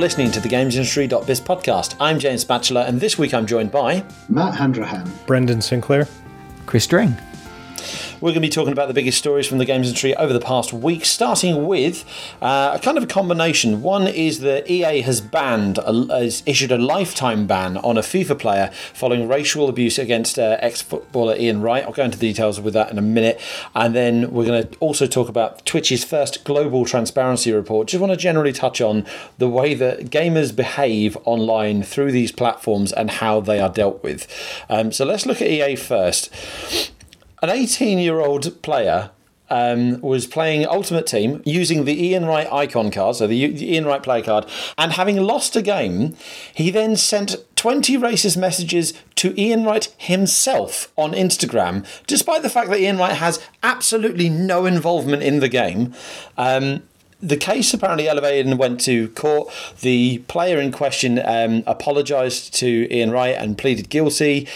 You're listening to the GamesIndustry.biz podcast. I'm James Batchelor, and this week I'm joined by Matt Handrahan, Brendan Sinclair, Chris Dring. We're going to be talking about the biggest stories from the games industry over the past week, starting with uh, a kind of a combination. One is that EA has banned, a, has issued a lifetime ban on a FIFA player following racial abuse against uh, ex-footballer Ian Wright. I'll go into details with that in a minute, and then we're going to also talk about Twitch's first global transparency report. Just want to generally touch on the way that gamers behave online through these platforms and how they are dealt with. Um, so let's look at EA first an 18 year old player um, was playing Ultimate Team using the Ian Wright icon card, so the, the Ian Wright play card, and having lost a game, he then sent 20 racist messages to Ian Wright himself on Instagram, despite the fact that Ian Wright has absolutely no involvement in the game. Um, the case apparently elevated and went to court. The player in question um, apologised to Ian Wright and pleaded guilty.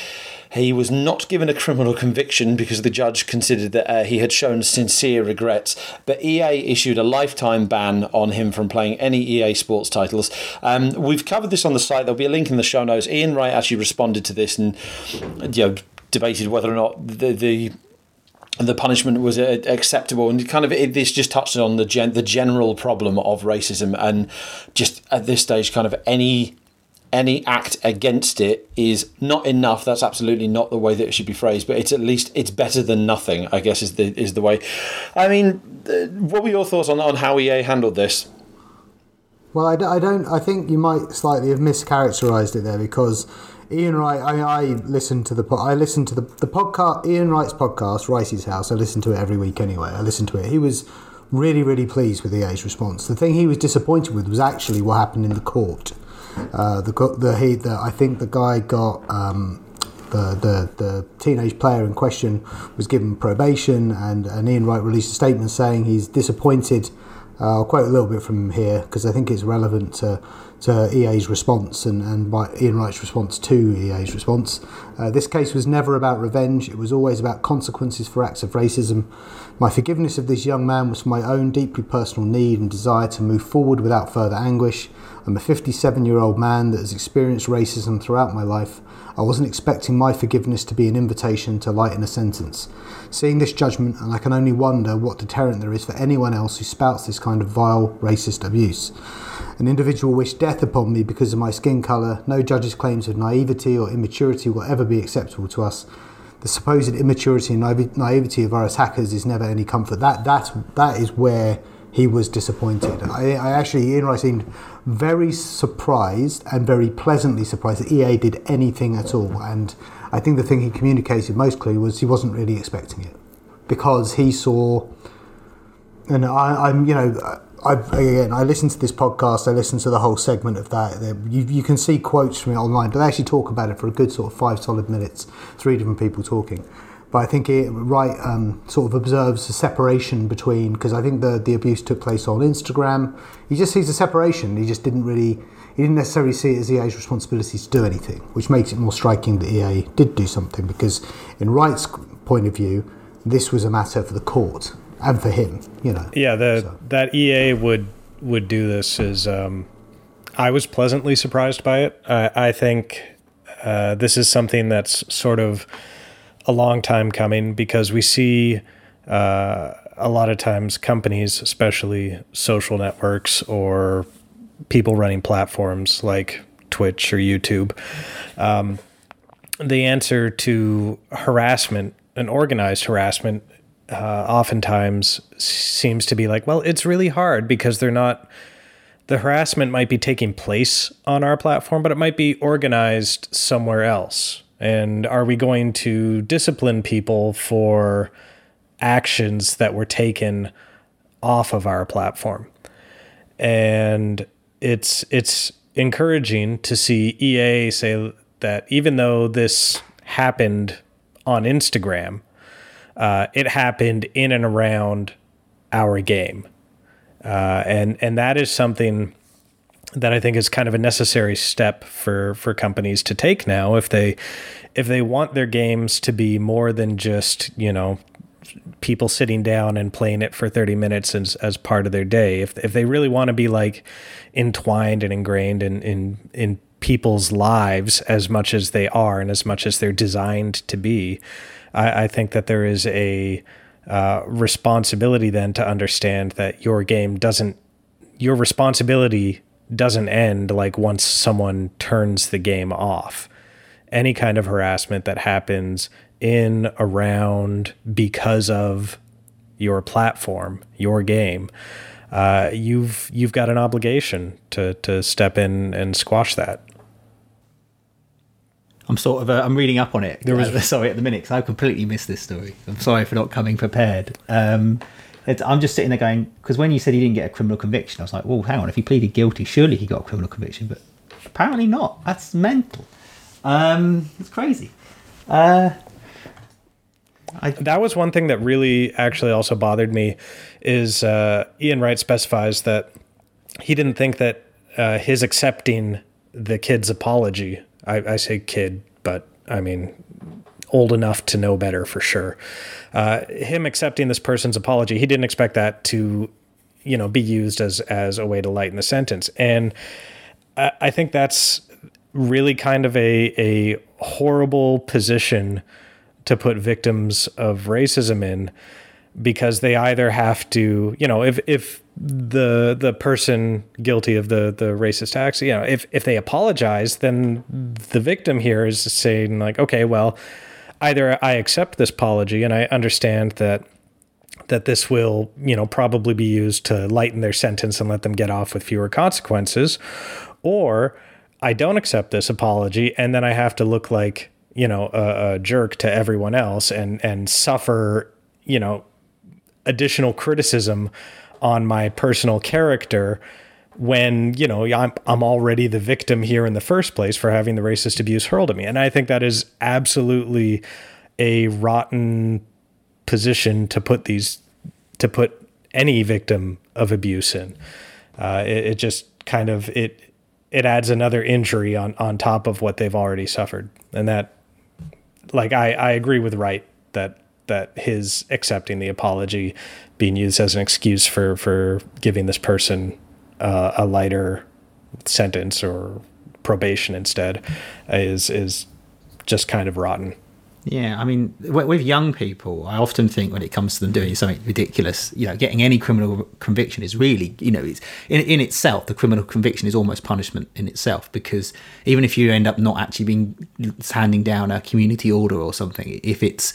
He was not given a criminal conviction because the judge considered that uh, he had shown sincere regrets. But EA issued a lifetime ban on him from playing any EA Sports titles. Um, we've covered this on the site. There'll be a link in the show notes. Ian Wright actually responded to this and you know debated whether or not the the the punishment was uh, acceptable and kind of it, this just touched on the gen, the general problem of racism and just at this stage kind of any any act against it is not enough. That's absolutely not the way that it should be phrased, but it's at least it's better than nothing. I guess is the is the way. I mean, uh, what were your thoughts on on how EA handled this? Well, I, I don't. I think you might slightly have mischaracterized it there because Ian Wright. I, I listened to the I listened to the the podcast Ian Wright's podcast, Wright's House. I listen to it every week anyway. I listen to it. He was really really pleased with EA's response. The thing he was disappointed with was actually what happened in the court. Uh, the the he the, I think the guy got um, the, the the teenage player in question was given probation, and, and Ian Wright released a statement saying he's disappointed. Uh, I'll quote a little bit from here because I think it's relevant to to EA's response and, and Ian Wright's response to EA's response. Uh, this case was never about revenge, it was always about consequences for acts of racism. My forgiveness of this young man was for my own deeply personal need and desire to move forward without further anguish. I'm a 57 year old man that has experienced racism throughout my life. I wasn't expecting my forgiveness to be an invitation to lighten a sentence. Seeing this judgment, and I can only wonder what deterrent there is for anyone else who spouts this kind of vile, racist abuse. An individual wished death upon me because of my skin colour. No judge's claims of naivety or immaturity will ever be acceptable to us. The supposed immaturity and naivety of our attackers is never any comfort. That, that's, that is where he was disappointed. I, I actually, Ian Wright seemed very surprised and very pleasantly surprised that EA did anything at all. And I think the thing he communicated most clearly was he wasn't really expecting it because he saw, and I, I'm, you know, I, again, I listened to this podcast. I listened to the whole segment of that. You, you can see quotes from it online, but they actually talk about it for a good sort of five solid minutes. Three different people talking. But I think it Wright um, sort of observes a separation between because I think the the abuse took place on Instagram. He just sees a separation. He just didn't really he didn't necessarily see it as EA's responsibility to do anything, which makes it more striking that EA did do something because in Wright's point of view, this was a matter for the court and for him. You know. Yeah, the so. that EA would would do this is. Um, I was pleasantly surprised by it. I, I think uh, this is something that's sort of a long time coming because we see uh, a lot of times companies, especially social networks or people running platforms like Twitch or YouTube, um, the answer to harassment and organized harassment uh, oftentimes seems to be like, well, it's really hard because they're not. The harassment might be taking place on our platform, but it might be organized somewhere else and are we going to discipline people for actions that were taken off of our platform? And it's it's encouraging to see EA say that even though this happened on Instagram, uh, it happened in and around our game, uh, and and that is something that I think is kind of a necessary step for for companies to take now if they if they want their games to be more than just you know people sitting down and playing it for 30 minutes as, as part of their day. If, if they really want to be like entwined and ingrained in, in, in people's lives as much as they are and as much as they're designed to be, I, I think that there is a uh, responsibility then to understand that your game doesn't, your responsibility doesn't end like once someone turns the game off. Any kind of harassment that happens in, around, because of your platform, your game, uh, you've you've got an obligation to to step in and squash that. I'm sort of uh, I'm reading up on it. There was uh, sorry at the minute because I completely missed this story. I'm sorry for not coming prepared. Um, I'm just sitting there going because when you said he didn't get a criminal conviction, I was like, well, hang on. If he pleaded guilty, surely he got a criminal conviction, but apparently not. That's mental. Um, it's crazy. Uh, I, that was one thing that really actually also bothered me is uh, Ian Wright specifies that he didn't think that uh, his accepting the kid's apology, I, I, say kid, but I mean old enough to know better for sure. Uh, him accepting this person's apology, he didn't expect that to, you know, be used as as a way to lighten the sentence, and I, I think that's really kind of a a horrible position to put victims of racism in because they either have to, you know, if if the the person guilty of the the racist acts, you know, if if they apologize, then the victim here is saying like, okay, well, either I accept this apology and I understand that that this will, you know, probably be used to lighten their sentence and let them get off with fewer consequences, or I don't accept this apology and then I have to look like you know a, a jerk to everyone else and and suffer you know additional criticism on my personal character when you know I'm I'm already the victim here in the first place for having the racist abuse hurled at me, and I think that is absolutely a rotten position to put these to put any victim of abuse in. Uh, it, it just kind of it it adds another injury on on top of what they've already suffered, and that like I, I agree with Wright that that his accepting the apology being used as an excuse for for giving this person uh, a lighter sentence or probation instead is is just kind of rotten. Yeah, I mean, with young people, I often think when it comes to them doing something ridiculous, you know, getting any criminal conviction is really, you know, it's in, in itself, the criminal conviction is almost punishment in itself because even if you end up not actually being handing down a community order or something, if it's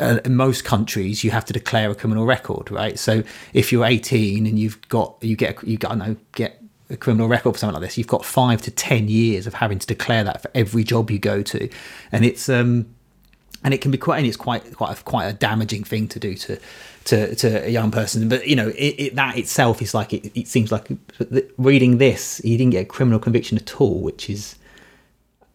uh, in most countries, you have to declare a criminal record, right? So if you're 18 and you've got, you get, you got, I know, get a criminal record for something like this, you've got five to 10 years of having to declare that for every job you go to. And it's, um, and it can be quite and it's quite quite a, quite a damaging thing to do to to, to a young person. But you know it, it, that itself is like it, it seems like reading this he didn't get a criminal conviction at all which is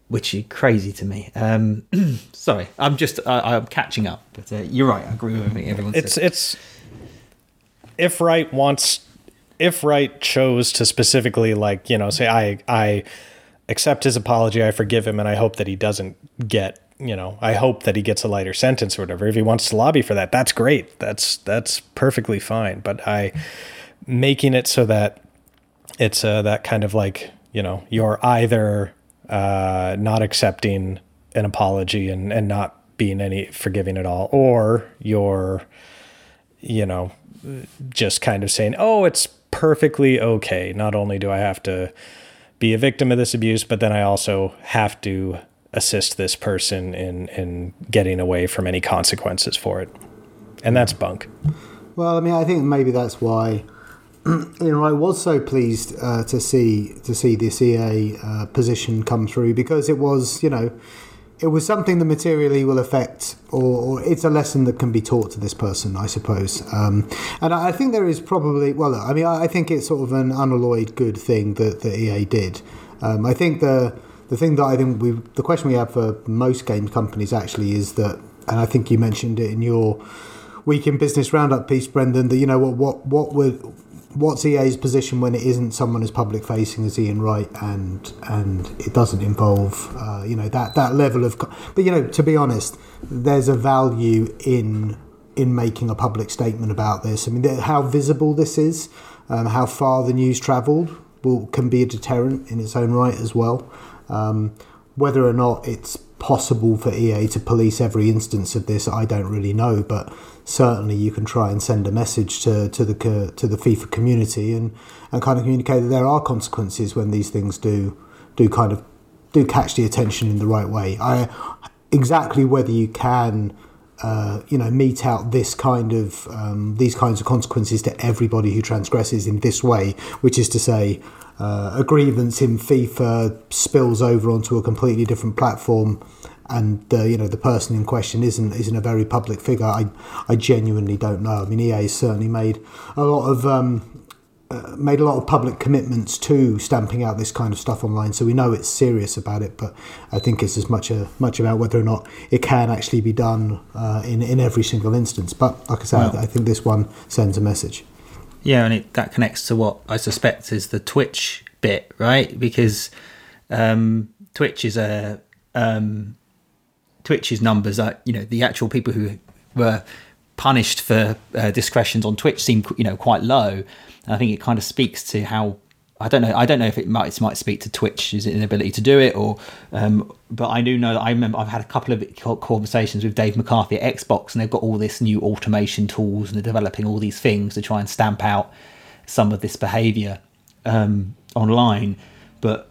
which is crazy to me. Um, sorry i'm just I, am catching up. But uh, you're right. I agree with everything everyone it's said. it's if Wright wants if Wright chose to specifically like you know say i i accept his apology i forgive him and i hope that he doesn't get you know, I hope that he gets a lighter sentence or whatever. If he wants to lobby for that, that's great. That's that's perfectly fine. But I making it so that it's uh, that kind of like you know you're either uh, not accepting an apology and and not being any forgiving at all, or you're you know just kind of saying, oh, it's perfectly okay. Not only do I have to be a victim of this abuse, but then I also have to assist this person in in getting away from any consequences for it, and that's bunk. Well, I mean, I think maybe that's why. You know, I was so pleased uh, to see to see this EA uh, position come through because it was, you know, it was something that materially will affect, or, or, it's a lesson that can be taught to this person, I suppose. Um, and I think there is probably, well, I mean, I think it's sort of an unalloyed good thing that the EA did. Um, I think the the thing that I think we the question we have for most game companies actually is that, and I think you mentioned it in your week in business roundup piece, Brendan. That you know what what what would what's EA's position when it isn't someone as public facing as Ian Wright and and it doesn't involve uh, you know that that level of but you know to be honest there's a value in in making a public statement about this. I mean, how visible this is, um, how far the news travelled, will can be a deterrent in its own right as well. Um, whether or not it's possible for EA to police every instance of this, I don't really know, but certainly you can try and send a message to, to the to the FIFA community and, and kind of communicate that there are consequences when these things do do kind of do catch the attention in the right way. I exactly whether you can uh, you know mete out this kind of um, these kinds of consequences to everybody who transgresses in this way, which is to say, uh, a grievance in FIFA spills over onto a completely different platform, and uh, you know the person in question isn't isn't a very public figure. I I genuinely don't know. I mean, EA has certainly made a lot of um, uh, made a lot of public commitments to stamping out this kind of stuff online, so we know it's serious about it. But I think it's as much a, much about whether or not it can actually be done uh, in in every single instance. But like I said, I, I think this one sends a message. Yeah, and it, that connects to what I suspect is the Twitch bit, right? Because um, Twitch is a um, Twitch's numbers are you know the actual people who were punished for uh, discretions on Twitch seem you know quite low and I think it kind of speaks to how I don't know. I don't know if it might it might speak to Twitch's inability to do it, or um, but I do know that I remember I've had a couple of conversations with Dave McCarthy at Xbox, and they've got all this new automation tools, and they're developing all these things to try and stamp out some of this behaviour um, online. But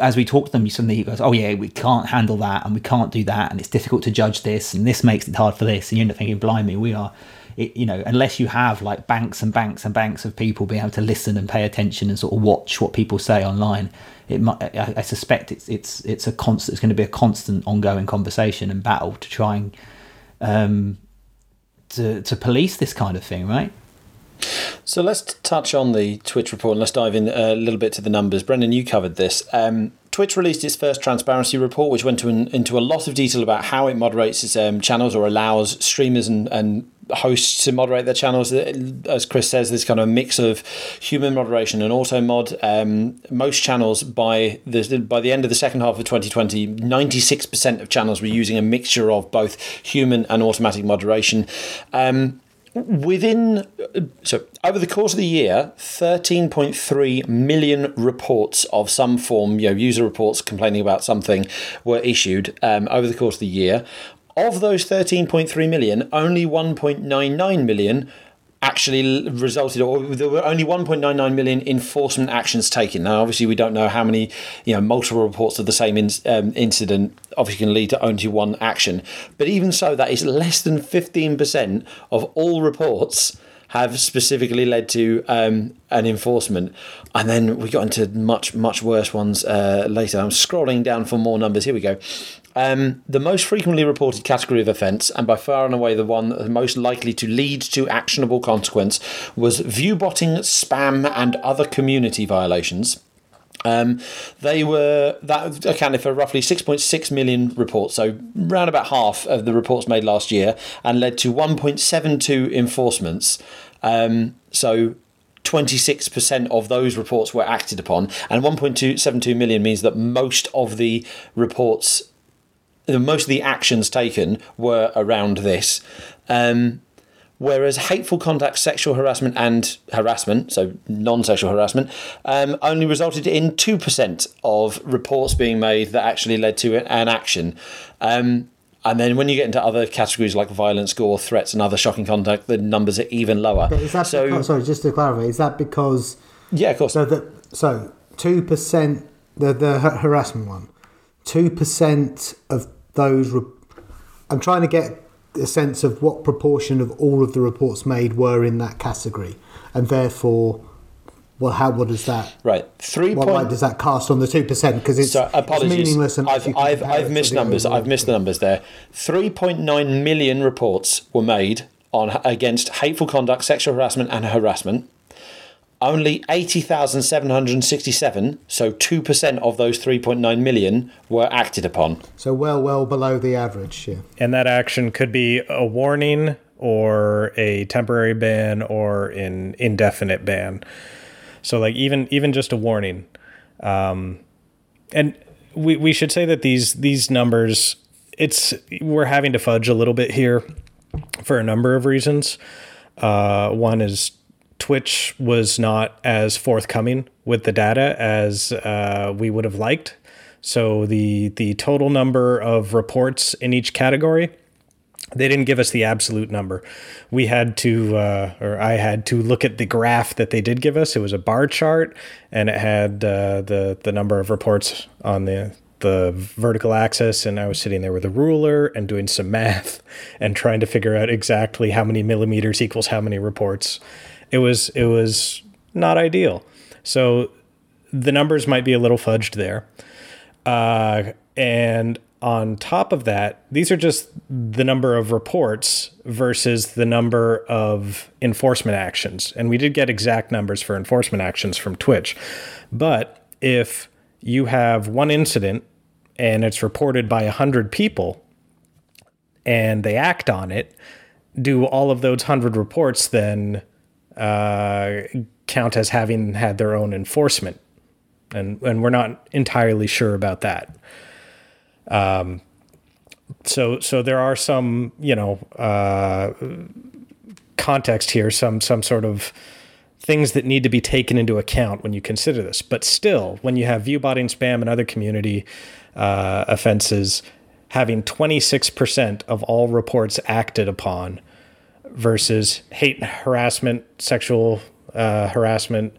as we talk to them, suddenly he goes, "Oh yeah, we can't handle that, and we can't do that, and it's difficult to judge this, and this makes it hard for this." And you end up thinking, "Blimey, we are." It, you know, unless you have like banks and banks and banks of people being able to listen and pay attention and sort of watch what people say online, it might, I, I suspect it's it's it's a constant. It's going to be a constant, ongoing conversation and battle to try and um, to to police this kind of thing, right? So let's touch on the Twitch report and let's dive in a little bit to the numbers. Brendan, you covered this. Um, Twitch released its first transparency report, which went an, into a lot of detail about how it moderates its um, channels or allows streamers and, and hosts to moderate their channels. As Chris says, there's kind of a mix of human moderation and auto mod. Um, most channels by the by the end of the second half of 2020, 96% of channels were using a mixture of both human and automatic moderation. Um, within so over the course of the year 13.3 million reports of some form you know user reports complaining about something were issued um, over the course of the year. Of those 13.3 million, only 1.99 million actually resulted, or there were only 1.99 million enforcement actions taken. Now, obviously, we don't know how many, you know, multiple reports of the same in, um, incident obviously can lead to only one action. But even so, that is less than 15% of all reports have specifically led to um, an enforcement. And then we got into much, much worse ones uh, later. I'm scrolling down for more numbers. Here we go. Um, the most frequently reported category of offence, and by far and away the one most likely to lead to actionable consequence, was view botting, spam, and other community violations. Um, they were that accounted for roughly 6.6 million reports, so around about half of the reports made last year, and led to 1.72 enforcements. Um, so 26% of those reports were acted upon, and 1.272 million means that most of the reports most of the actions taken were around this. Um, whereas hateful conduct, sexual harassment, and harassment, so non sexual harassment, um, only resulted in 2% of reports being made that actually led to an action. Um, and then when you get into other categories like violence, gore, threats, and other shocking conduct, the numbers are even lower. But is that so? Because, sorry, just to clarify, is that because? Yeah, of course. So that so two percent the the harassment one, two percent of those. Re- I'm trying to get a sense of what proportion of all of the reports made were in that category, and therefore, well, how what does that right three what point, light does that cast on the two percent? Because it's, so, apologies. It's meaningless. And I've I've, I've missed numbers. I've missed the numbers there. Three point nine million reports were made on against hateful conduct, sexual harassment, and harassment only 80,767, so 2% of those 3.9 million were acted upon. So well, well below the average, yeah. And that action could be a warning or a temporary ban or an indefinite ban. So like even even just a warning. Um, and we, we should say that these these numbers it's we're having to fudge a little bit here for a number of reasons. Uh, one is Twitch was not as forthcoming with the data as uh, we would have liked. So the the total number of reports in each category, they didn't give us the absolute number. We had to, uh, or I had to look at the graph that they did give us. It was a bar chart, and it had uh, the the number of reports on the the vertical axis and I was sitting there with a ruler and doing some math and trying to figure out exactly how many millimeters equals how many reports it was it was not ideal. So the numbers might be a little fudged there. Uh, and on top of that, these are just the number of reports versus the number of enforcement actions. And we did get exact numbers for enforcement actions from Twitch. But if you have one incident and it's reported by 100 people and they act on it, do all of those 100 reports then uh, count as having had their own enforcement, and and we're not entirely sure about that. Um, so so there are some you know uh, context here, some some sort of things that need to be taken into account when you consider this. But still, when you have viewbotting, spam, and other community uh, offenses having 26% of all reports acted upon versus hate harassment, sexual uh, harassment.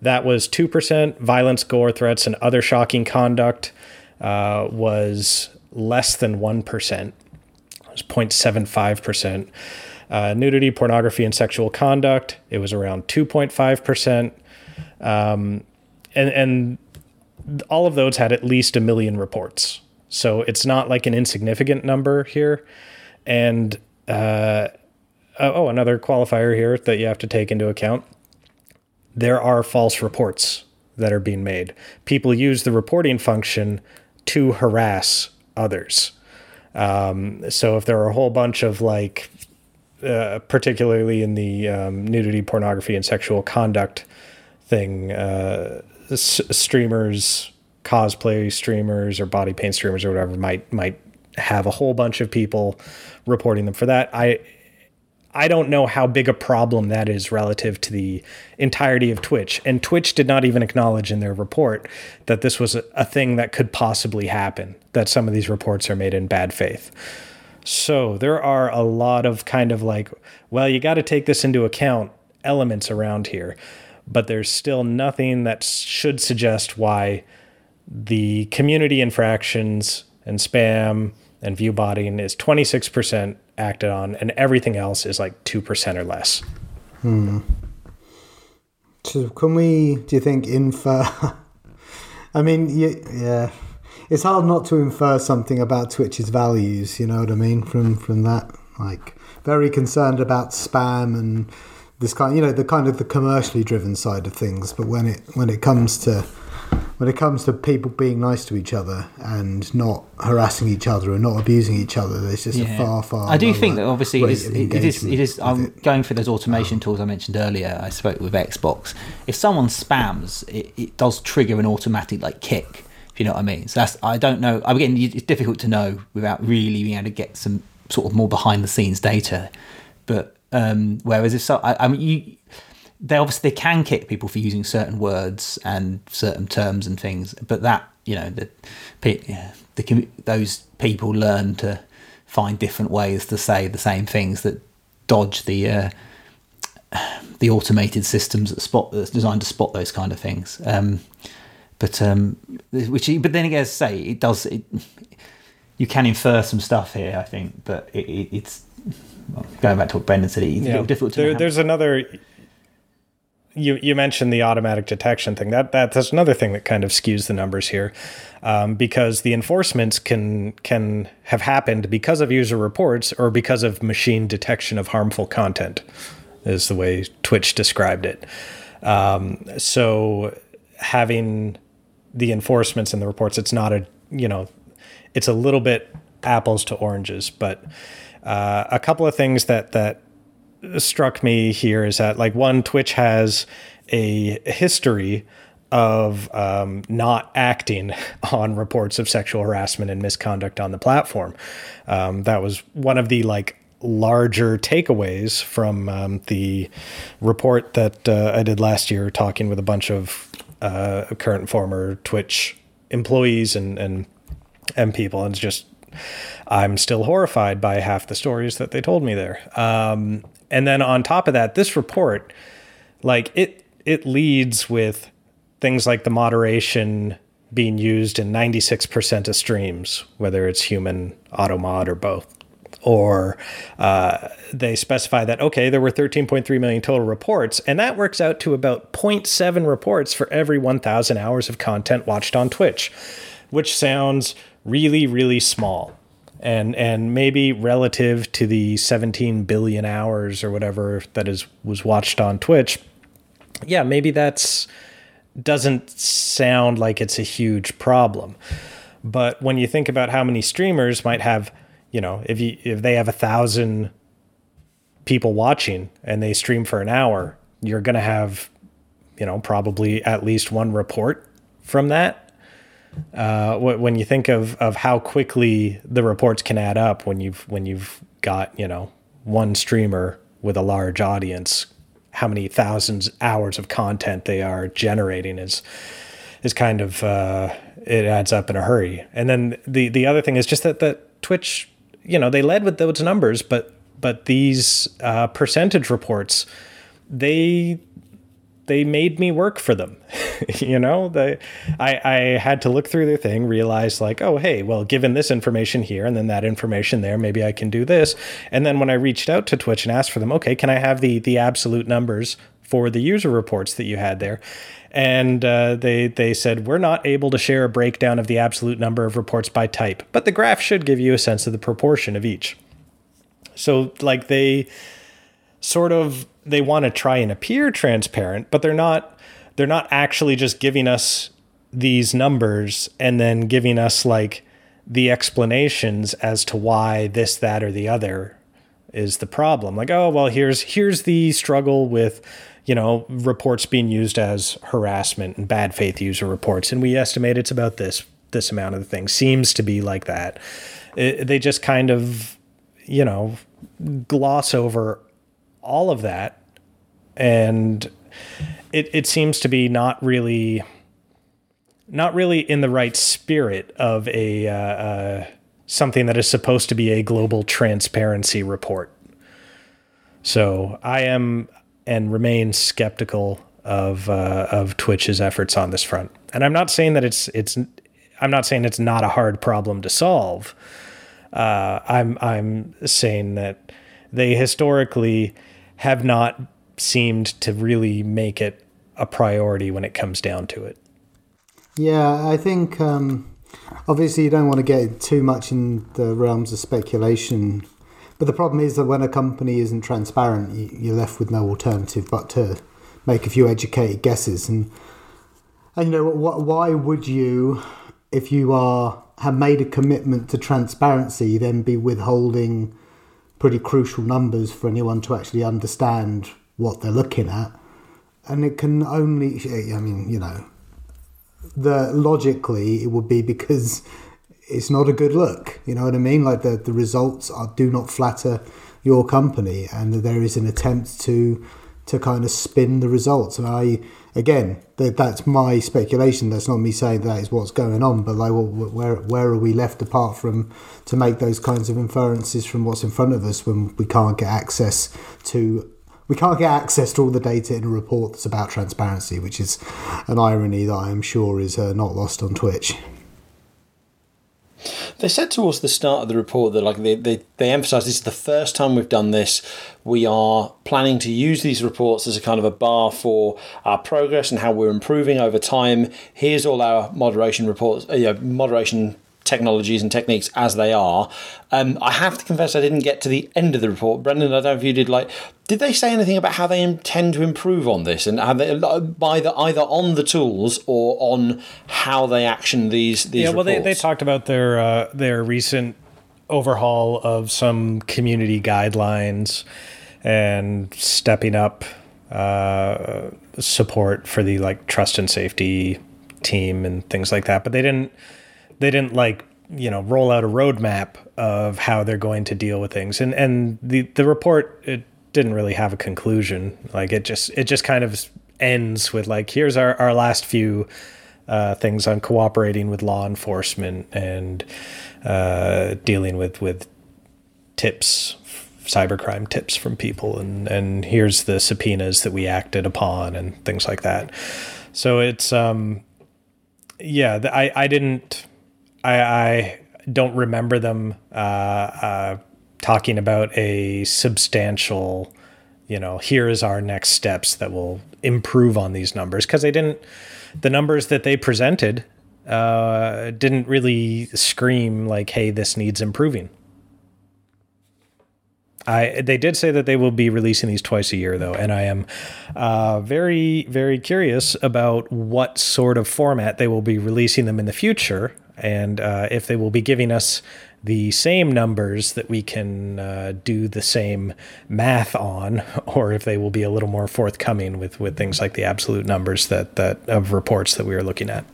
That was 2%. Violence, gore, threats, and other shocking conduct uh, was less than 1%. It was 0.75%. Uh, nudity, pornography, and sexual conduct, it was around 2.5%. Um, and, and all of those had at least a million reports. So it's not like an insignificant number here. And uh, uh, oh, another qualifier here that you have to take into account. There are false reports that are being made. People use the reporting function to harass others. Um, so if there are a whole bunch of like, uh, particularly in the um, nudity, pornography, and sexual conduct thing, uh, s- streamers, cosplay streamers, or body paint streamers, or whatever might might have a whole bunch of people reporting them for that. I I don't know how big a problem that is relative to the entirety of Twitch. And Twitch did not even acknowledge in their report that this was a, a, thing that could possibly happen, that some of these reports are made in bad faith. So there are a lot of kind of like, well, you got to take this into account elements around here. But there's still nothing that should suggest why the community infractions and spam and view botting is 26% acted on, and everything else is like 2% or less. Hmm. So, can we, do you think, infer? I mean, yeah, it's hard not to infer something about Twitch's values, you know what I mean, from, from that. Like, very concerned about spam and this kind, you know, the kind of the commercially driven side of things. But when it when it comes to when it comes to people being nice to each other and not harassing each other and not abusing each other, there's just yeah. a far, far. I do think that obviously it is, it is. It is. I'm it. going through those automation tools I mentioned earlier. I spoke with Xbox. If someone spams, it, it does trigger an automatic like kick. If you know what I mean. So that's. I don't know. Again, it's difficult to know without really being able to get some sort of more behind the scenes data. But um, whereas if so, I, I mean you they obviously they can kick people for using certain words and certain terms and things, but that you know the, the those people learn to find different ways to say the same things that dodge the uh, the automated systems that spot that's designed to spot those kind of things. Um, but um, which but then again, say it does it. You can infer some stuff here, I think, but it, it, it's going back to what Brendan said. It's yeah. difficult to. There, there's another you you mentioned the automatic detection thing. That, that that's another thing that kind of skews the numbers here, um, because the enforcements can can have happened because of user reports or because of machine detection of harmful content, is the way Twitch described it. Um, so having the enforcements and the reports, it's not a you know, it's a little bit apples to oranges, but uh, a couple of things that that struck me here is that like one Twitch has a history of um, not acting on reports of sexual harassment and misconduct on the platform. Um, that was one of the like larger takeaways from um, the report that uh, I did last year, talking with a bunch of uh, current and former Twitch employees and and and people, and it's just I'm still horrified by half the stories that they told me there. Um, and then on top of that, this report, like it it leads with things like the moderation being used in 96% of streams, whether it's human, auto mod, or both. Or uh, they specify that, okay, there were 13.3 million total reports, and that works out to about 0.7 reports for every 1,000 hours of content watched on Twitch, which sounds really, really small. And, and maybe relative to the 17 billion hours or whatever that is was watched on Twitch, yeah, maybe that's doesn't sound like it's a huge problem. But when you think about how many streamers might have, you know, if you if they have a thousand people watching and they stream for an hour, you're going to have, you know, probably at least one report from that. Uh, when you think of of how quickly the reports can add up when you've when you've got you know one streamer with a large audience how many thousands hours of content they are generating is is kind of uh, it adds up in a hurry. And then the the other thing is just that that Twitch, you know, they led with those numbers, but but these uh, percentage reports, they they made me work for them. you know, they I, I had to look through their thing, realize like, oh hey, well, given this information here and then that information there, maybe I can do this. And then when I reached out to Twitch and asked for them, okay, can I have the the absolute numbers for the user reports that you had there? And uh, they they said we're not able to share a breakdown of the absolute number of reports by type, but the graph should give you a sense of the proportion of each. So like they sort of they want to try and appear transparent, but they're not they're not actually just giving us these numbers and then giving us like the explanations as to why this that or the other is the problem. Like, oh, well, here's here's the struggle with you know reports being used as harassment and bad faith user reports and we estimate it's about this this amount of the thing seems to be like that. It, they just kind of you know gloss over all of that and it, it seems to be not really not really in the right spirit of a uh, uh, something that is supposed to be a global transparency report. So I am and remain skeptical of uh, of Twitch's efforts on this front, and I'm not saying that it's it's I'm not saying it's not a hard problem to solve. Uh, I'm I'm saying that they historically have not seemed to really make it a priority when it comes down to it. Yeah, I think um, obviously you don't want to get too much in the realms of speculation, but the problem is that when a company isn't transparent, you're left with no alternative but to make a few educated guesses. And, and you know, why would you, if you are have made a commitment to transparency, then be withholding pretty crucial numbers for anyone to actually understand what they're looking at. And it can only, I mean, you know, the logically it would be because it's not a good look. You know what I mean? Like the, the results are, do not flatter your company, and there is an attempt to to kind of spin the results. And I, again, that that's my speculation. That's not me saying that is what's going on. But like, well, where where are we left apart from to make those kinds of inferences from what's in front of us when we can't get access to we can't get access to all the data in a report that's about transparency, which is an irony that I'm sure is uh, not lost on Twitch. They said towards the start of the report that like they, they, they emphasised this is the first time we've done this. We are planning to use these reports as a kind of a bar for our progress and how we're improving over time. Here's all our moderation reports, uh, moderation technologies and techniques as they are. Um, I have to confess, I didn't get to the end of the report. Brendan, I don't know if you did. Like, did they say anything about how they intend to improve on this, and how they by the either on the tools or on how they action these these? Yeah, well, they, they talked about their uh, their recent overhaul of some community guidelines and stepping up uh, support for the like trust and safety team and things like that. But they didn't they didn't like you know roll out a roadmap of how they're going to deal with things. And and the the report it didn't really have a conclusion. Like it just it just kind of ends with like here's our, our last few uh, things on cooperating with law enforcement and uh, dealing with with tips cybercrime tips from people. And and here's the subpoenas that we acted upon and things like that. So it's um yeah i i didn't i i don't remember them uh uh talking about a substantial you know here is our next steps that will improve on these numbers. Because they didn't the numbers that they presented uh didn't really scream like hey this needs improving. I they did say that they will be releasing these twice a year though, and I am uh, very very curious about what sort of format they will be releasing them in the future, and uh, if they will be giving us the same numbers that we can uh, do the same math on, or if they will be a little more forthcoming with with things like the absolute numbers that that of reports that we are looking at.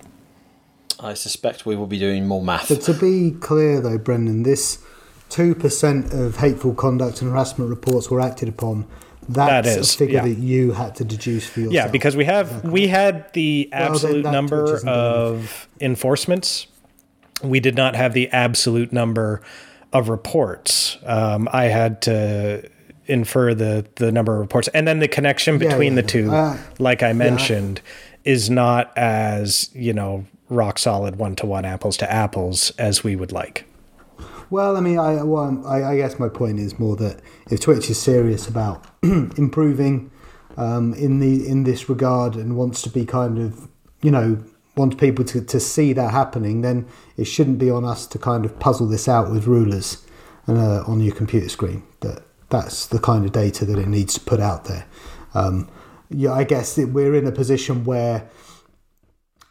I suspect we will be doing more math. But to be clear, though, Brendan, this two percent of hateful conduct and harassment reports were acted upon. That's That is, a figure yeah. that you had to deduce for yourself. Yeah, because we have we had the absolute that number Twitch isn't of enforcements. We did not have the absolute number of reports. Um, I had to infer the the number of reports, and then the connection between yeah, the two, uh, like I mentioned, is not as you know rock solid one to one apples to apples as we would like. Well, I mean, I, well, I, I guess my point is more that if Twitch is serious about improving um, in the in this regard and wants to be kind of, you know, wants people to, to see that happening, then it shouldn't be on us to kind of puzzle this out with rulers uh, on your computer screen. That that's the kind of data that it needs to put out there. Um, yeah, I guess that we're in a position where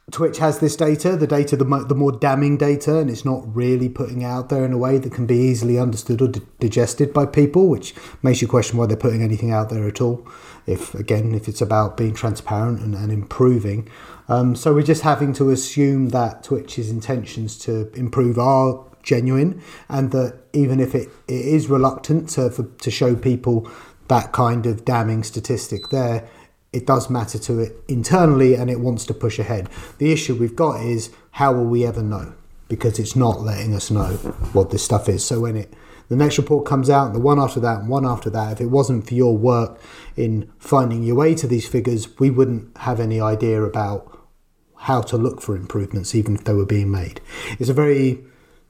Twitch has this data, the data, the, mo- the more damning data, and it's not really putting out there in a way that can be easily understood or di- digested by people, which makes you question why they're putting anything out there at all. If again, if it's about being transparent and, and improving, um, so we're just having to assume that Twitch's intentions to improve are genuine, and that even if it, it is reluctant to for, to show people that kind of damning statistic there, it does matter to it internally and it wants to push ahead. The issue we've got is how will we ever know? Because it's not letting us know what this stuff is. So when it the next report comes out, the one after that, and one after that, if it wasn't for your work in finding your way to these figures, we wouldn't have any idea about how to look for improvements, even if they were being made. It's a very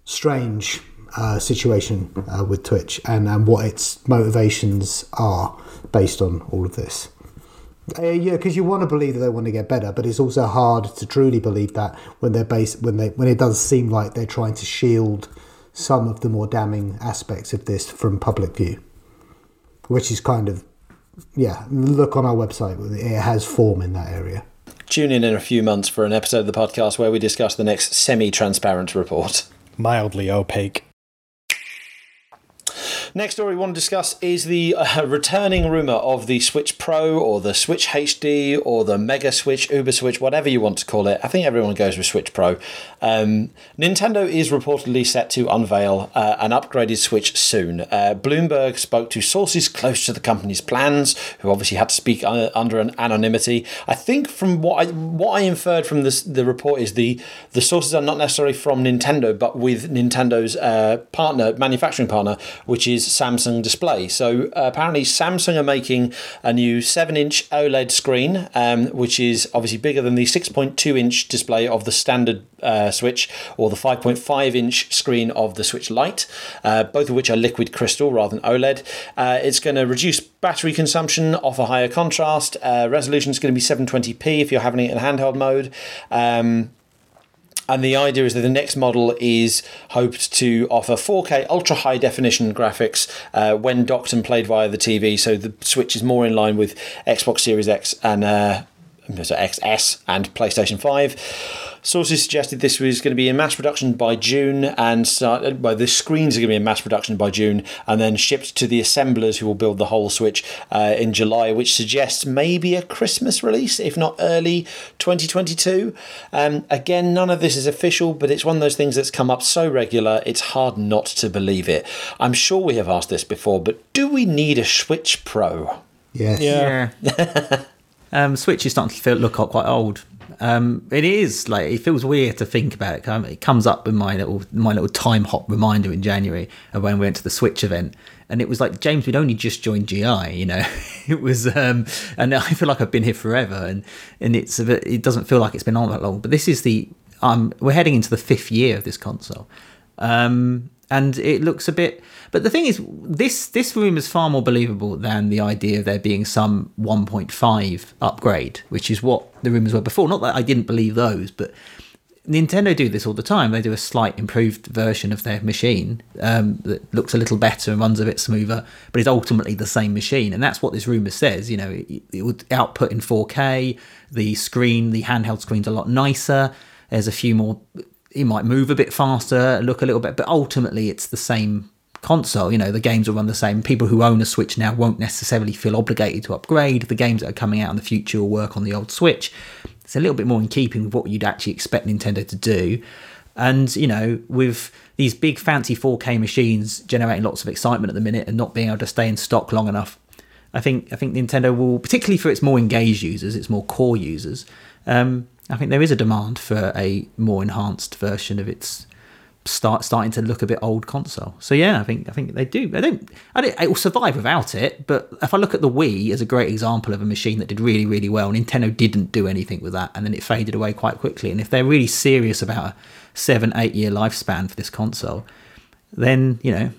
strange uh, situation uh, with Twitch and, and what its motivations are based on all of this. Uh, yeah, because you want to believe that they want to get better, but it's also hard to truly believe that when they're based when they when it does seem like they're trying to shield some of the more damning aspects of this from public view, which is kind of yeah. Look on our website; it has form in that area. Tune in in a few months for an episode of the podcast where we discuss the next semi-transparent report. Mildly opaque. Next story we want to discuss is the uh, returning rumor of the Switch Pro or the Switch HD or the Mega Switch, Uber Switch, whatever you want to call it. I think everyone goes with Switch Pro. Um, Nintendo is reportedly set to unveil uh, an upgraded Switch soon. Uh, Bloomberg spoke to sources close to the company's plans, who obviously had to speak uh, under an anonymity. I think from what I what I inferred from this the report is the the sources are not necessarily from Nintendo, but with Nintendo's uh, partner manufacturing partner, which is Samsung Display. So uh, apparently, Samsung are making a new 7 inch OLED screen, um, which is obviously bigger than the 6.2 inch display of the standard uh, Switch or the 5.5 inch screen of the Switch Lite, uh, both of which are liquid crystal rather than OLED. Uh, it's going to reduce battery consumption, offer higher contrast. Uh, resolution is going to be 720p if you're having it in handheld mode. Um, and the idea is that the next model is hoped to offer 4K ultra high definition graphics uh, when docked and played via the TV. So the Switch is more in line with Xbox Series X and uh, so XS and PlayStation 5. Sources suggested this was going to be in mass production by June, and start, well, the screens are going to be in mass production by June, and then shipped to the assemblers who will build the whole Switch uh, in July, which suggests maybe a Christmas release, if not early 2022. Um, again, none of this is official, but it's one of those things that's come up so regular, it's hard not to believe it. I'm sure we have asked this before, but do we need a Switch Pro? Yes. Yeah. Yeah. um, Switch is starting to feel, look quite old. Um, it is like it feels weird to think about it. It comes up in my little my little time hop reminder in January of when we went to the Switch event, and it was like James, we'd only just joined GI, you know. it was, um, and I feel like I've been here forever, and and it's it doesn't feel like it's been on that long. But this is the um, we're heading into the fifth year of this console, um, and it looks a bit. But the thing is, this this room is far more believable than the idea of there being some 1.5 upgrade, which is what the rumors were before. Not that I didn't believe those, but Nintendo do this all the time. They do a slight improved version of their machine um, that looks a little better and runs a bit smoother, but is ultimately the same machine. And that's what this rumor says. You know, it, it would output in 4K. The screen, the handheld screen's a lot nicer. There's a few more. It might move a bit faster, look a little bit, but ultimately it's the same console. You know, the games will run the same. People who own a Switch now won't necessarily feel obligated to upgrade. The games that are coming out in the future will work on the old Switch. It's a little bit more in keeping with what you'd actually expect Nintendo to do. And, you know, with these big fancy 4K machines generating lots of excitement at the minute and not being able to stay in stock long enough, I think I think Nintendo will, particularly for its more engaged users, its more core users, um, I think there is a demand for a more enhanced version of its start starting to look a bit old console. So yeah, I think I think they do. I don't. I don't. It will survive without it. But if I look at the Wii as a great example of a machine that did really really well, Nintendo didn't do anything with that, and then it faded away quite quickly. And if they're really serious about a seven eight year lifespan for this console, then you know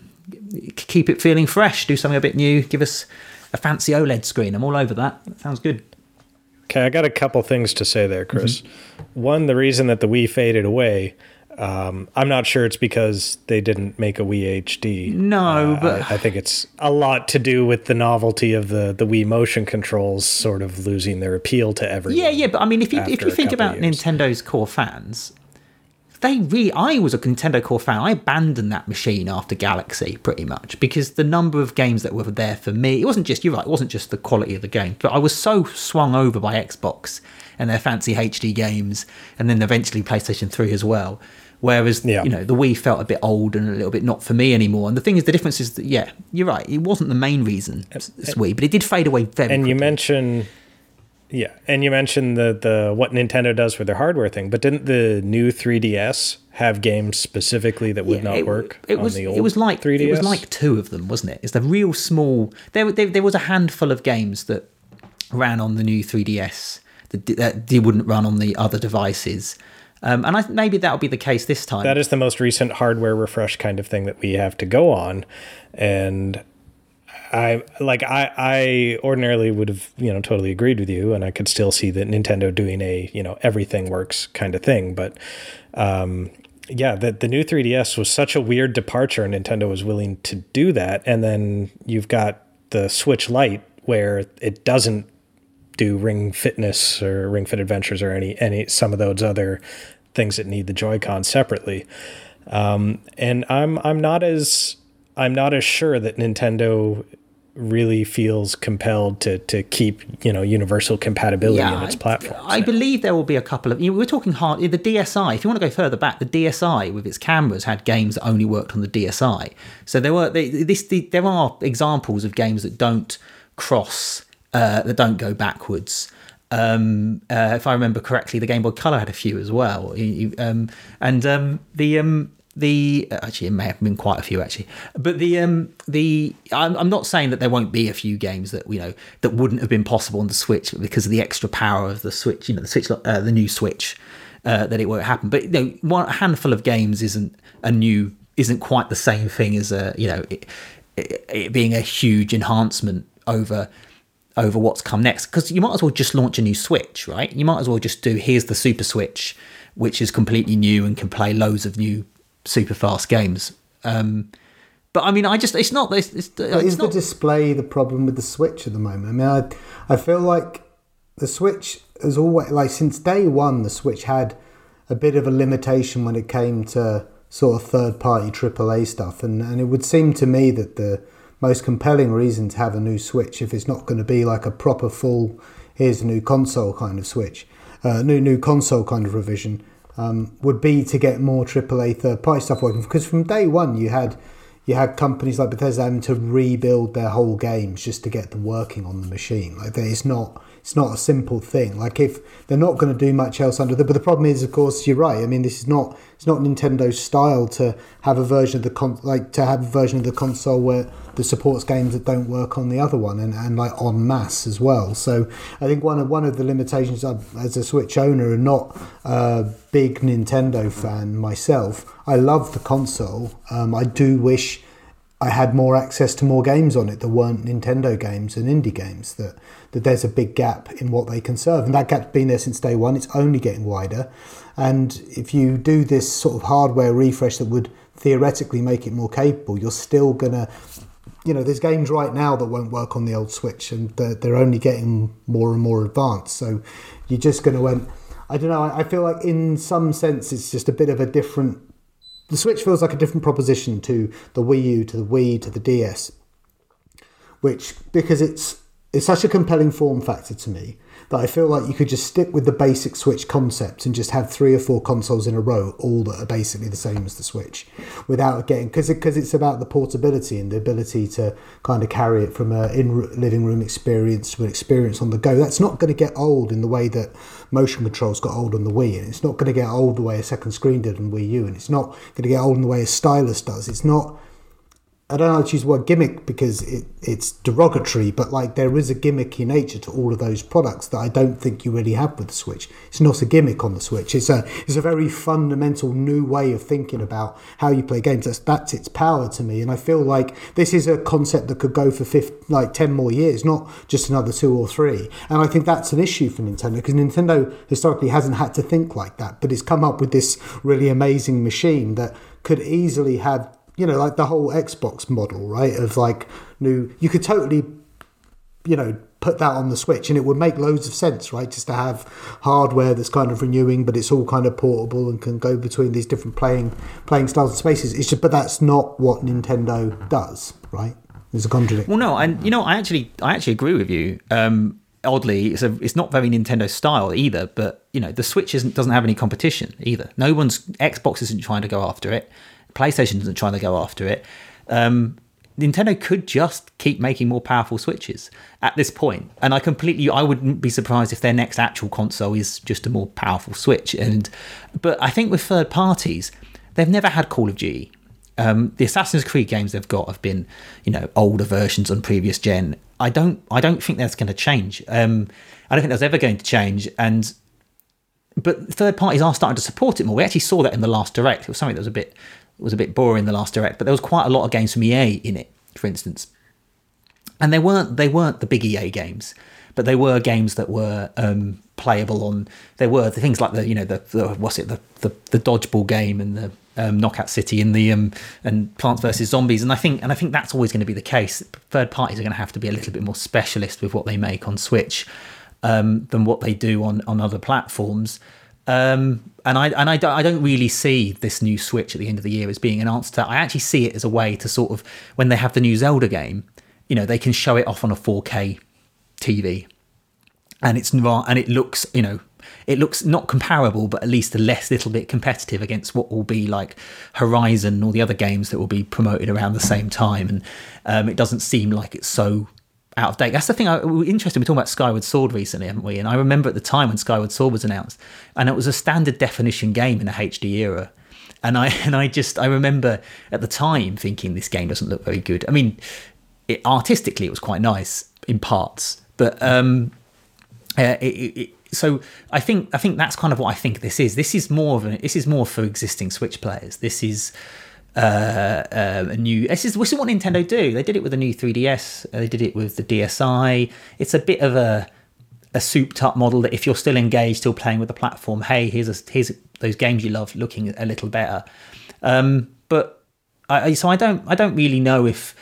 keep it feeling fresh. Do something a bit new. Give us a fancy OLED screen. I'm all over that. that sounds good. Okay, I got a couple things to say there, Chris. Mm-hmm. One, the reason that the Wii faded away, um, I'm not sure it's because they didn't make a Wii HD. No, Uh, but- I, I think it's a lot to do with the novelty of the the Wii motion controls sort of losing their appeal to everyone. Yeah, yeah, but I mean, if you if you think about. Nintendo's core fans, they really. I was a Nintendo core fan. I abandoned that machine after Galaxy, pretty much, because the number of games that were there for me. It wasn't just you're right. It wasn't just the quality of the game, but I was so swung over by Xbox and their fancy HD games, and then eventually PlayStation Three as well. Whereas Yeah. you know the Wii felt a bit old and a little bit not for me anymore. And the thing is, the difference is that yeah, you're right. It wasn't the main reason uh, it's uh, Wii, but it did fade away very. and you quickly. mentioned yeah and you mentioned the the what nintendo does for their hardware thing but didn't the new 3ds have games specifically that would Yeah, not it, work It on was the old it was like 3ds it was like two of them, wasn't it? It's the real small. There, there there was a handful of games that ran on the new 3ds that, that they wouldn't run on the other devices. Um, and I think maybe that'll be the case this time. that is the most recent hardware refresh kind of thing that we have to go on. And i like i i ordinarily would have you know totally agreed with you and i could still see that nintendo doing a you know everything works kind of thing. But um yeah the, the new 3ds was such a weird departure nintendo was willing to do that. And then you've got the switch lite where it doesn't do ring fitness or ring fit adventures or any any some of those other things that need the joy-con separately um, and i'm i'm not as i'm not as sure that nintendo really feels compelled to to keep you know universal compatibility in its I- platforms I believe there will be a couple of. You know, we're talking hard. The DSi. If you want to go further back, the DSi with its cameras had games that only worked on the DSi. So there were they, this. The, there are examples of games that don't cross, uh, that don't go backwards. Um, uh, if I remember correctly, the Game Boy Color had a few as well. Um, and um, the um, the actually it may have been quite a few actually but the um the I'm, I'm not saying that there won't be a few games that you know that wouldn't have been possible on the switch because of the extra power of the switch you know the switch uh, the new switch uh, that it won't happen but you know one a handful of games isn't a new isn't quite the same thing as a you know it, it, it being a huge enhancement over over what's come next. Because you might as well just launch a new switch right? You might as well just do here's the super switch which is completely new and can play loads of new super fast games. Um but i mean i just it's not this it's, it's is the display the problem with the Switch at the moment? I mean, I, I feel like the Switch has always like since day one, the Switch had a bit of a limitation when it came to sort of third party AAA stuff, and and it would seem to me that the most compelling reason to have a new Switch, if it's not going to be like a proper full, here's a new console kind of Switch, uh, new new console kind of revision, um, would be to get more AAA third party stuff working. Because from day one, you had you had companies like Bethesda having to rebuild their whole games just to get them working on the machine. Like it's not it's not a simple thing. Like if they're not going to do much else under the, but the problem is, of course, you're right. I mean, this is not it's not Nintendo's style to have a version of the con like to have a version of the console where that supports games that don't work on the other one and, and like en masse as well. So I think one of one of the limitations of, as a Switch owner and not a big Nintendo fan myself, I love the console. Um, I do wish I had more access to more games on it that weren't Nintendo games and indie games. That that there's a big gap in what they can serve, and that gap's been there since day one. It's only getting wider, and if you do this sort of hardware refresh that would theoretically make it more capable, you're still gonna, you know, there's games right now that won't work on the old Switch, and they're, they're only getting more and more advanced. So you're just gonna went. I don't know. I feel like in some sense it's just a bit of a different the Switch feels like a different proposition to the Wii U, to the Wii, to the DS, which because it's it's such a compelling form factor to me that I feel like you could just stick with the basic Switch concept and just have three or four consoles in a row, all that are basically the same as the Switch, without getting because because it, it's about the portability and the ability to kind of carry it from a in living room experience to an experience on the go. That's not going to get old in the way that motion controls got old on the Wii, and it's not going to get old the way a second screen did on Wii U, and it's not going to get old in the way a stylus does. It's not I don't know how to use the word gimmick because it, it's derogatory, but like there is a gimmicky nature to all of those products that I don't think you really have with the Switch. It's not a gimmick on the Switch. It's a it's a very fundamental new way of thinking about how you play games. That's that's its power to me, and I feel like this is a concept that could go for like ten more years, not just another two or three. And I think that's an issue for Nintendo because Nintendo historically hasn't had to think like that, but it's come up with this really amazing machine that could easily have you know, like the whole Xbox model, right? Of like new, you could totally, you know, put that on the Switch, and it would make loads of sense, right? Just to have hardware that's kind of renewing, but it's all kind of portable and can go between these different playing playing styles and spaces. It's just, but that's not what Nintendo does, right? There's a contradiction. Well, no, and you know, I actually, I actually agree with you. Um, oddly, it's a, it's not very Nintendo style either. But you know, the Switch isn't, doesn't have any competition either. No one's Xbox isn't trying to go after it. PlayStation isn't trying to go after it. Um, Nintendo could just keep making more powerful Switches at this point, and I completely I wouldn't be surprised if their next actual console is just a more powerful Switch. And but I think with third parties, they've never had Call of Duty. Um, the Assassin's Creed games they've got have been, you know, older versions on previous gen. I don't I don't think that's going to change. Um, I don't think that's ever going to change. And but third parties are starting to support it more. We actually saw that in the last direct. It was something that was a bit was a bit boring the last direct, but there was quite a lot of games from EA in it, for instance. And they weren't they weren't the big EA games, but they were games that were um, playable on. There were the things like the you know the, the what's it the, the the dodgeball game and the um, Knockout City and the um, and Plants vs Zombies, and I think and I think that's always going to be the case. Third parties are going to have to be a little bit more specialist with what they make on Switch um, than what they do on on other platforms. Um, and I and I don't, I don't really see this new Switch at the end of the year as being an answer to that. I actually see it as a way to sort of when they have the new Zelda game, you know, they can show it off on a 4K TV, and it's and it looks, you know, it looks not comparable, but at least a less little bit competitive against what will be like Horizon or the other games that will be promoted around the same time, and um, it doesn't seem like it's so out of date. That's the thing. I, we're interested. We're talking about Skyward Sword recently, haven't we? And I remember at the time when Skyward Sword was announced, and it was a standard definition game in the HD era. And I and I just I remember at the time thinking this game doesn't look very good. I mean, it, artistically it was quite nice in parts, but um, uh, it, it, so I think I think that's kind of what I think this is. This is more of an this is more for existing Switch players. This is uh, uh, a new. This is this is what Nintendo do. They did it with the new 3DS. Uh, they did it with the DSi. It's a bit of a a souped up model that if you're still engaged, still playing with the platform, hey, here's a, here's those games you love looking a little better. Um, but I, so I don't I don't really know if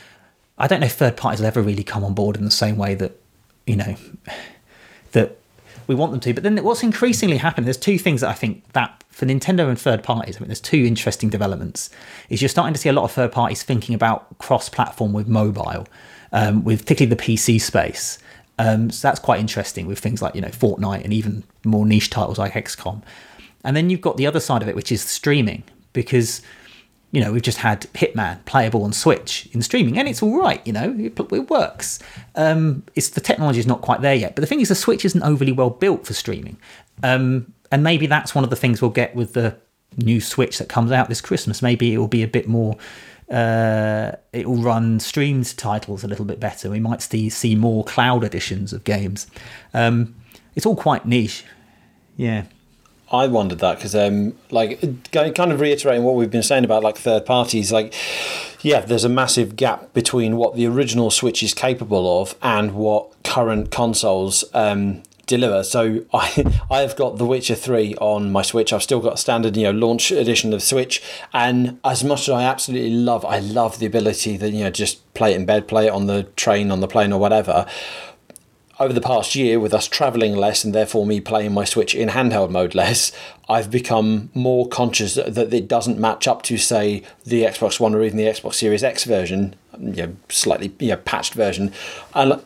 I don't know if third parties will ever really come on board in the same way that you know that we want them to. But then what's increasingly happening, there's two things that I think that for Nintendo and third parties, I mean, there's two interesting developments. Is you're starting to see a lot of third parties thinking about cross-platform with mobile, um, with particularly the PC space. Um, so that's quite interesting with things like you know Fortnite and even more niche titles like XCOM. And then you've got the other side of it, which is streaming, because you know we've just had Hitman playable on Switch in streaming, and it's all right. You know, it, it works. Um, it's the technology is not quite there yet, but the thing is, the Switch isn't overly well built for streaming, um, and maybe that's one of the things we'll get with the new Switch that comes out this Christmas. Maybe it will be a bit more uh, it will run streamed titles a little bit better. We might see, see more cloud editions of games. Um, it's all quite niche. Yeah. I wondered that because, um, like, kind of reiterating what we've been saying about like third parties, like, yeah, there's a massive gap between what the original Switch is capable of and what current consoles um, deliver. So I I've got The Witcher three on my Switch. I've still got standard you know launch edition of Switch, and as much as I absolutely love, I love the ability that you know just play it in bed, play it on the train, on the plane, or whatever. Over the past year, with us traveling less and therefore me playing my Switch in handheld mode less, I've become more conscious that it doesn't match up to, say, the Xbox One or even the Xbox Series X version, you know, slightly you know, patched version. And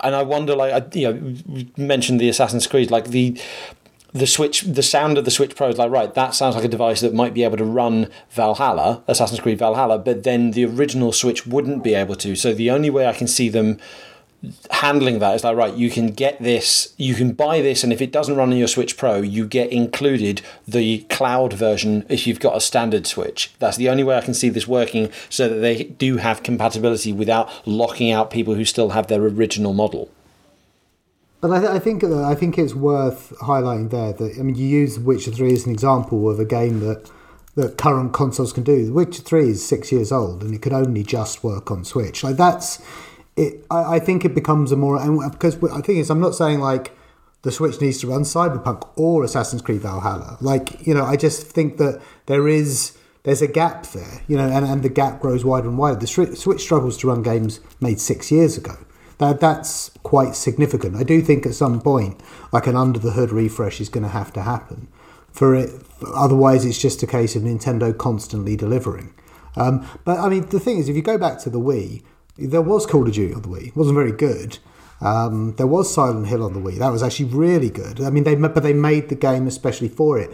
and I wonder, like, you know, mentioned the Assassin's Creed, like the the Switch, the sound of the Switch Pro is like, right, that sounds like a device that might be able to run Valhalla, Assassin's Creed Valhalla, but then the original Switch wouldn't be able to. So the only way I can see them handling that is like right you can get this you can buy this and if it doesn't run on your switch pro you get included the cloud version if you've got a standard switch that's the only way i can see this working so that they do have compatibility without locking out people who still have their original model but I, th- I think I think it's worth highlighting there that I mean you use Witcher Three as an example of a game that that current consoles can do. Witcher Three is six years old and it could only just work on Switch. Like that's it, I, I think it becomes a more because I think is I'm not saying like the Switch needs to run Cyberpunk or Assassin's Creed Valhalla. Like you know, I just think that there is there's a gap there, you know, and, and the gap grows wider and wider. The Switch struggles to run games made six years ago. That that's quite significant. I do think at some point, like an under the hood refresh is going to have to happen. For it, otherwise, it's just a case of Nintendo constantly delivering. Um, but I mean, the thing is, if you go back to the Wii, there was Call of Duty on the Wii. It wasn't very good. Um, there was Silent Hill on the Wii. That was actually really good. I mean, they but they made the game especially for it.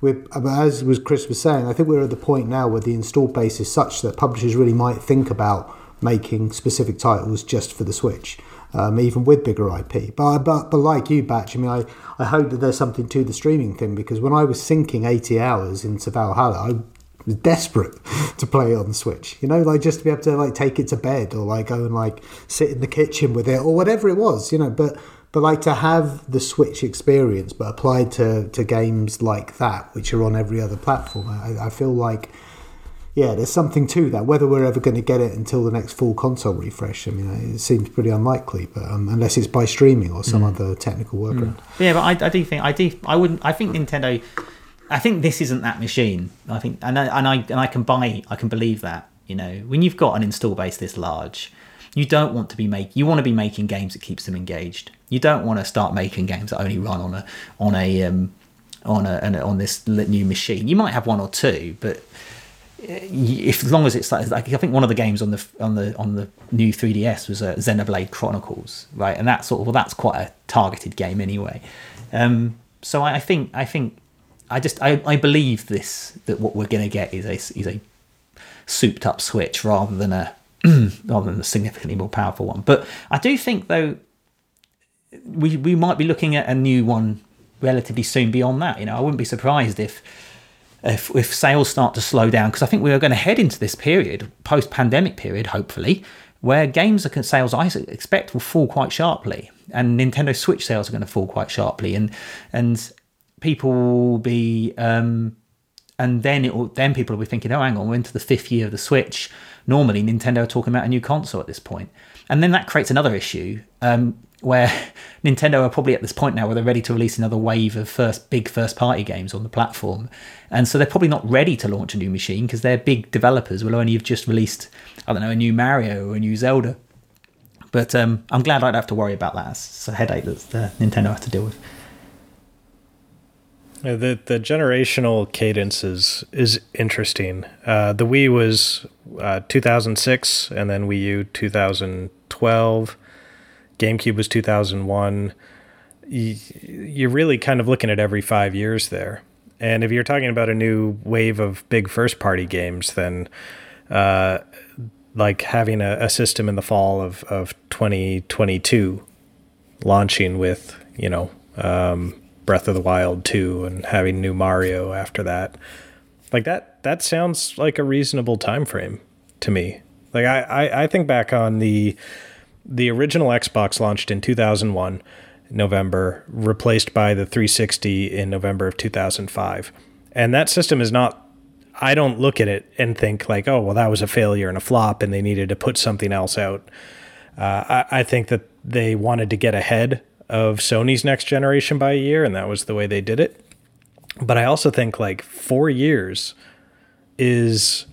We're, as was Chris was saying, I think we're at the point now where the install base is such that publishers really might think about making specific titles just for the Switch, um, even with bigger IP. But, but but like you, Batch, I mean, I, I hope that there's something to the streaming thing because when I was sinking 80 hours into Valhalla, I was desperate to play it on the Switch. You know, like just to be able to like take it to bed or like go and like sit in the kitchen with it or whatever it was. You know, but but like to have the Switch experience, but applied to to games like that, which are on every other platform. I, I feel like. Yeah, there's something to that. Whether we're ever going to get it until the next full console refresh, I mean, it seems pretty unlikely. But um, unless it's by streaming or some mm. other technical workaround. Mm. Yeah, but I, I do think I do I wouldn't I think Nintendo I think this isn't that machine. I think, and I, and I and I can buy, I can believe that. You know, when you've got an install base this large, you don't want to be make, you want to be making games that keeps them engaged. You don't want to start making games that only run on a on a um, on a, on this new machine. You might have one or two, but uh, if as long as it's like, like I think one of the games on the on the on the new 3DS was uh, Xenoblade Chronicles, right? And that sort of well, that's quite a targeted game anyway. Um, so I, I think I think I just I, I believe this that what we're going to get is a is a souped up switch rather than a rather than a significantly more powerful one. But I do think though we we might be looking at a new one relatively soon beyond that. You know, I wouldn't be surprised if if if sales start to slow down because I think we are going to head into this period, post pandemic period, hopefully, where games sales I expect will fall quite sharply, and Nintendo Switch sales are going to fall quite sharply, and and people will be, um, and then it will, then people will be thinking, oh, hang on, we're into the fifth year of the Switch. Normally, Nintendo are talking about a new console at this point, and then that creates another issue um, where Nintendo are probably at this point now where they're ready to release another wave of first big first party games on the platform, and so they're probably not ready to launch a new machine because their big developers will only have just released, I don't know, a new Mario or a new Zelda But um, I'm glad I don't have to worry about that. It's a headache that uh, Nintendo has to deal with. The the generational cadence is is interesting. Uh, the Wii was uh, 2006, and then Wii U 2012. GameCube was 2001. You're really kind of looking at every five years there. And if you're talking about a new wave of big first party games, then uh, like having a, a, system in the fall of, of 2022 launching with, you know, um, Breath of the Wild 2 and having new Mario after that. Like that that sounds like a reasonable time frame to me. Like I, I, I think back on the the original Xbox launched in 2001 November, replaced by the 360 in November of 2005. And that system is not I don't look at it and think like, oh, well, that was a failure and a flop, and they needed to put something else out. Uh, I, I, think that they wanted to get ahead of Sony's next generation by a year, and that was the way they did it. But I also think like four years is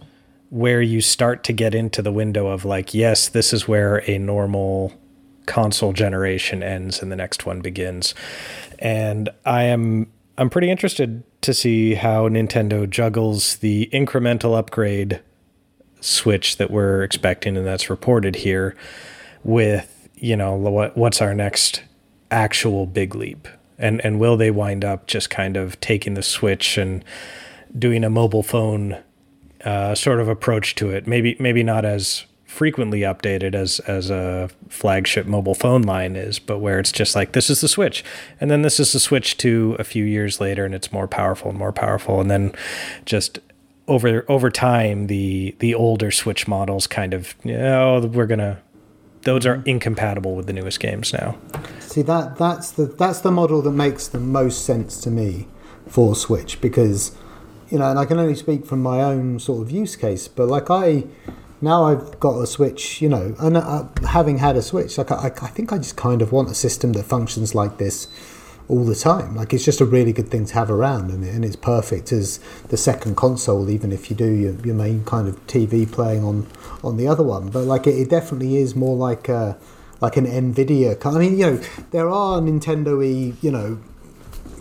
where you start to get into the window of like, yes, this is where a normal console generation ends and the next one begins. And I am I'm pretty interested to see how Nintendo juggles the incremental upgrade switch that we're expecting and that's reported here with, you know, what what's our next actual big leap? And and will they wind up just kind of taking the switch and doing a mobile phone uh, sort of approach to it. Maybe maybe not as frequently updated as as a flagship mobile phone line is, but where it's just like this is the switch, and then this is the switch to a few years later, and it's more powerful and more powerful, and then just over over time the the older switch models kind of you know we're gonna those are incompatible with the newest games now. See that that's the that's the model that makes the most sense to me for Switch because you know, and I can only speak from my own sort of use case, but like I now I've got a Switch, you know, and uh, having had a Switch, like I, I think I just kind of want a system that functions like this all the time. Like it's just a really good thing to have around, and, and it's perfect as the second console, even if you do your, your main kind of TV playing on on the other one. But like it, it definitely is more like a like an Nvidia. Kind, I mean, you know, there are Nintendo-y, you know,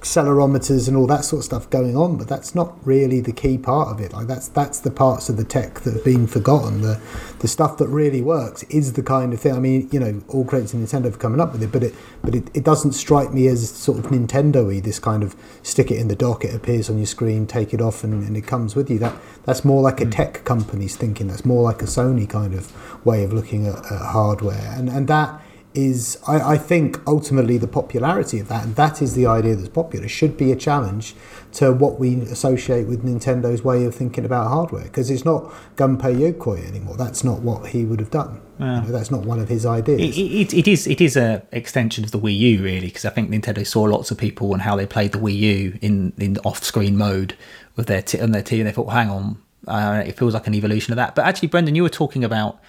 accelerometers and all that sort of stuff going on, but that's not really the key part of it. Like that's that's the parts of the tech that have been forgotten. The the stuff that really works is the kind of thing. I mean, you know, all credit to Nintendo for coming up with it, but it but it, it doesn't strike me as sort of Nintendo-y. This kind of stick it in the dock, it appears on your screen, take it off, and, and it comes with you. That that's more like a hmm. tech company's thinking. That's more like a Sony kind of way of looking at, at hardware, and and that is I, I, think ultimately the popularity of that, and that is the idea that's popular, should be a challenge to what we associate with Nintendo's way of thinking about hardware. Because it's not Gunpei Yokoi anymore. That's not what he would have done. Yeah. You know, that's not one of his ideas. It, it, it is it is a extension of the Wii U really, because I think Nintendo saw lots of people and how they played the Wii U in in off-screen mode with their t- on their T, and they thought, hang on, uh, it feels like an evolution of that. But actually, Brendan, you were talking about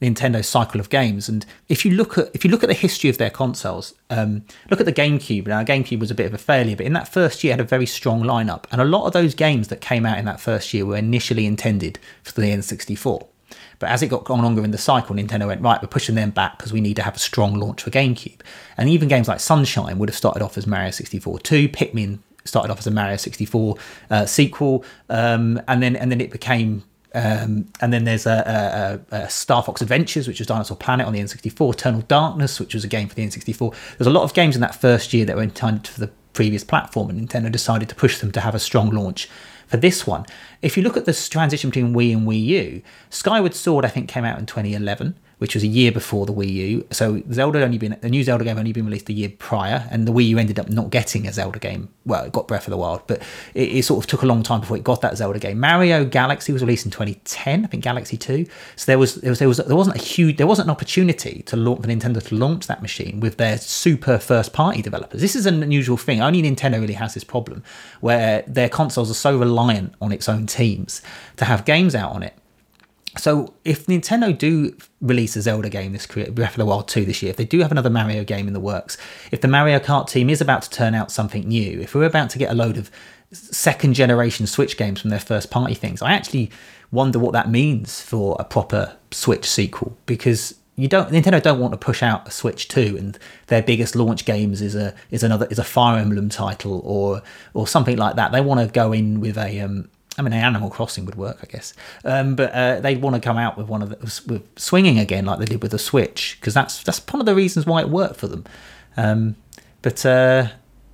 Nintendo cycle of games. And if you look at if you look at the history of their consoles, um, look at the GameCube. Now, GameCube was a bit of a failure, but in that first year, it had a very strong lineup, and a lot of those games that came out in that first year were initially intended for the N64. But as it got longer in the cycle, Nintendo went, right, we're pushing them back because we need to have a strong launch for GameCube. And even games like Sunshine would have started off as Mario 64 2, Pikmin started off as a Mario 64 uh, sequel, um, and then and then it became um, and then there's a, a, a, Star Fox Adventures, which was Dinosaur Planet on the N64, Eternal Darkness, which was a game for the N64. There's a lot of games in that first year that were intended for the previous platform, and Nintendo decided to push them to have a strong launch for this one. If you look at this transition between Wii and Wii U, Skyward Sword, I think, came out in 2011 which was a year before the Wii U. So Zelda only been the new Zelda game only been released a year prior, and the Wii U ended up not getting a Zelda game. Well, it got Breath of the Wild, but it, it sort of took a long time before it got that Zelda game. Mario Galaxy was released in 2010, I think Galaxy 2. So there was there was there, was, there wasn't a huge there wasn't an opportunity to launch for Nintendo to launch that machine with their super first party developers. This is an unusual thing. Only Nintendo really has this problem where their consoles are so reliant on its own teams to have games out on it so if Nintendo do release a Zelda game this Breath of the Wild 2 this year, if they do have another Mario game in the works, if the Mario Kart team is about to turn out something new, if we're about to get a load of second generation Switch games from their first party things, I actually wonder what that means for a proper Switch sequel because you don't Nintendo don't want to push out a Switch 2 and their biggest launch games is a is another is a Fire Emblem title or or something like that. They want to go in with a um I mean, Animal Crossing would work, I guess, um, but uh, they want to come out with one of the, with swinging again, like they did with the Switch, because that's that's one of the reasons why it worked for them. Um, but uh,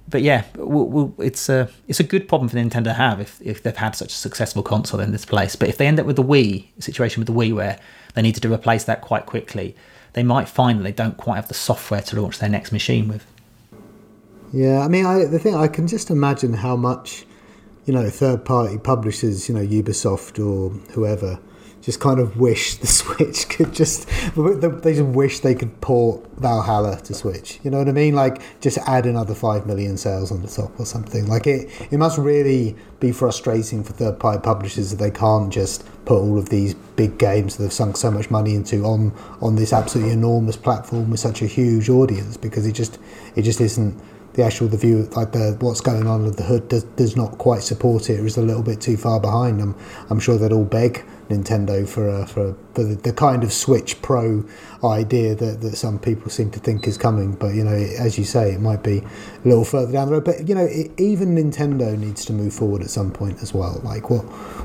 but yeah, we'll, we'll, it's a it's a good problem for Nintendo to have if if they've had such a successful console in this place. But if they end up with the Wii situation with the Wii where they needed to replace that quite quickly, they might find that they don't quite have the software to launch their next machine with. Yeah, I mean, I, the thing I can just imagine how much, you know, third party publishers, you know, Ubisoft or whoever, just kind of wish the Switch could just they just wish they could port Valhalla to Switch. You know what I mean? Like just add another five million sales on the top or something. Like it, it must really be frustrating for third party publishers that they can't just put all of these big games that they've sunk so much money into on on this absolutely enormous platform with such a huge audience because it just it just isn't the actual the view like the what's going on with the hood does, does not quite support it is a little bit too far behind them. I'm sure they'd all beg Nintendo for a, for, for the, the, kind of Switch Pro idea that, that some people seem to think is coming. But you know, as you say, it might be a little further down the road. But you know, it, even Nintendo needs to move forward at some point as well. Like what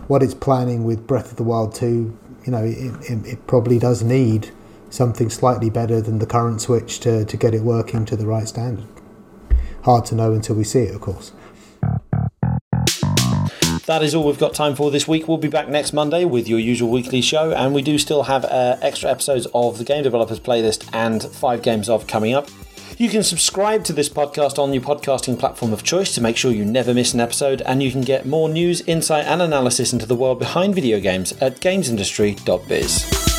what it's planning with Breath of the Wild two, you know, it, it, it probably does need something slightly better than the current Switch to, to get it working to the right standard. Hard to know until we see it, of course that is all we've got time for this week. We'll be back next Monday with your usual weekly show, and we do still have uh, extra episodes of the Game Developers Playlist and five games of coming up. You can subscribe to this podcast on your podcasting platform of choice to make sure you never miss an episode, and you can get more news, insight, and analysis into the world behind video games at gamesindustry.biz.